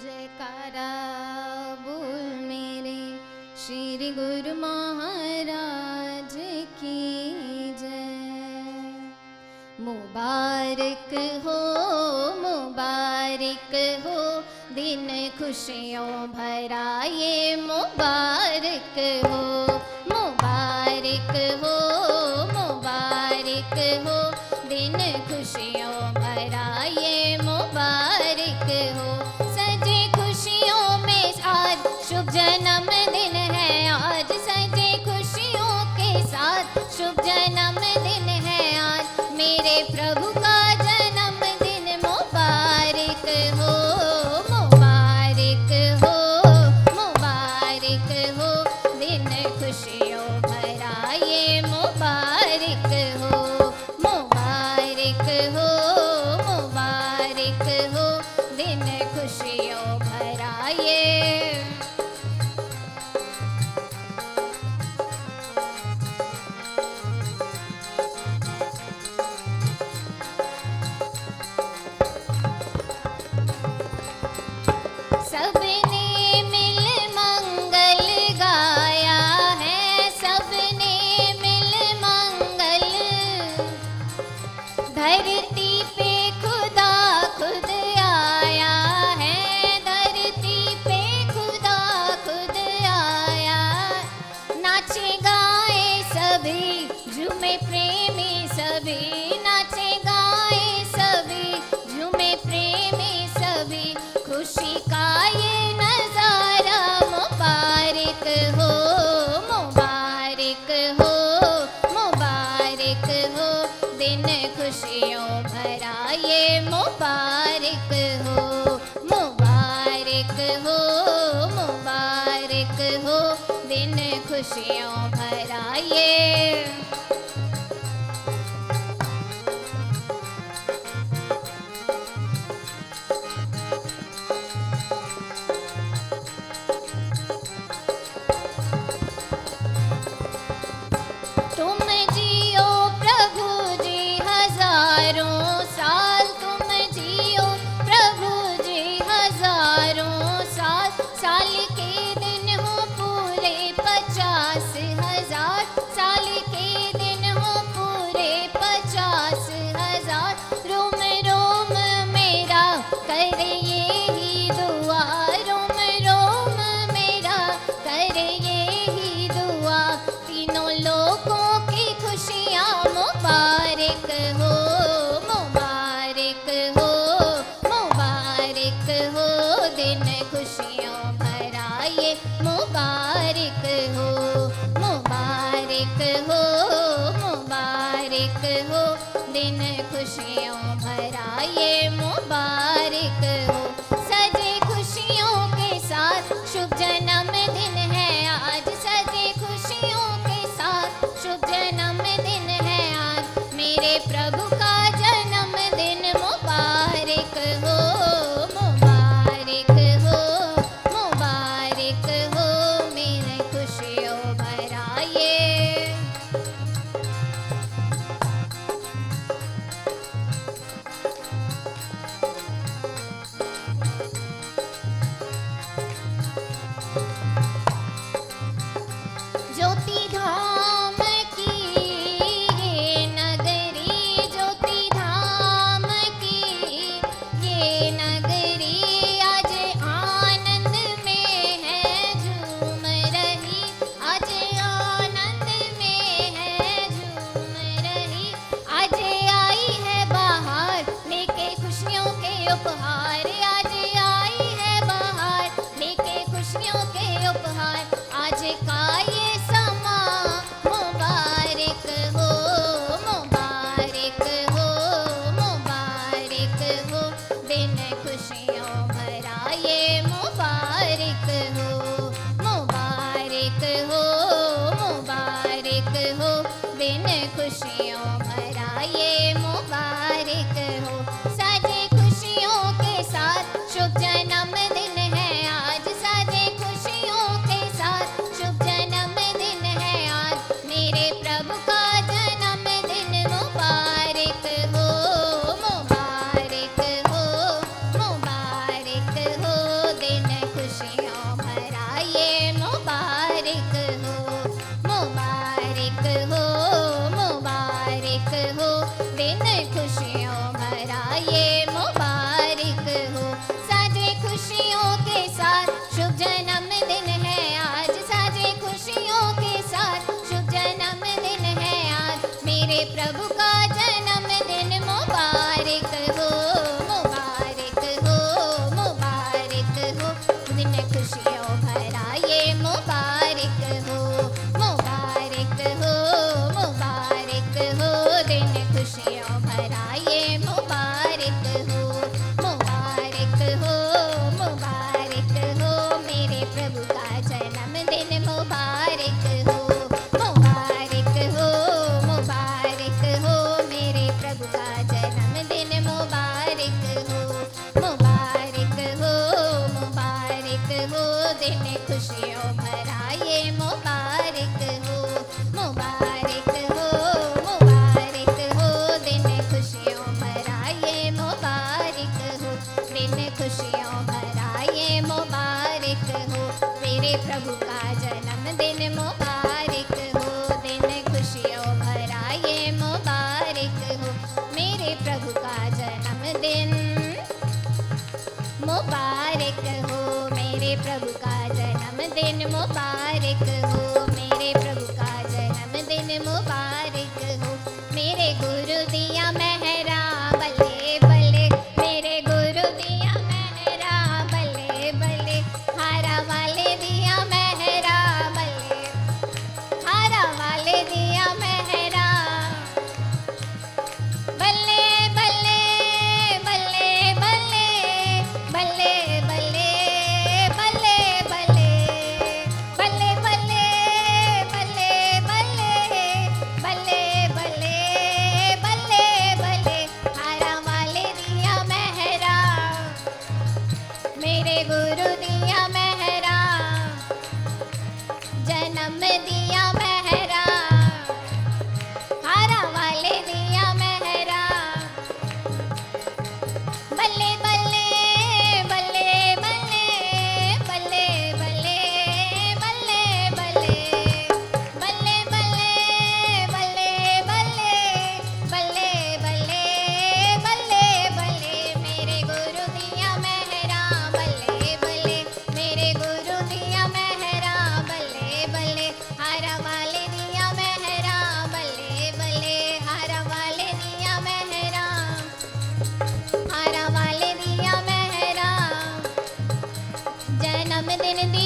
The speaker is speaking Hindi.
जयकारा बोल मेरे श्री गुरु महाराज की जय। मुबारक हो मुबारक हो, दिन खुशियों भरा ये मुबारक हो। मुबारक हो मुबारक हो, दिन खुशियों भरा ये தாயே झूमे प्रेमी सभी ना मालिकी मुबारक हो दिन खुशियों भरा ये मुबारक हो। मुबारक हो मेरे प्रभु का जन्मदिन मुबारक हो। সামনে দিন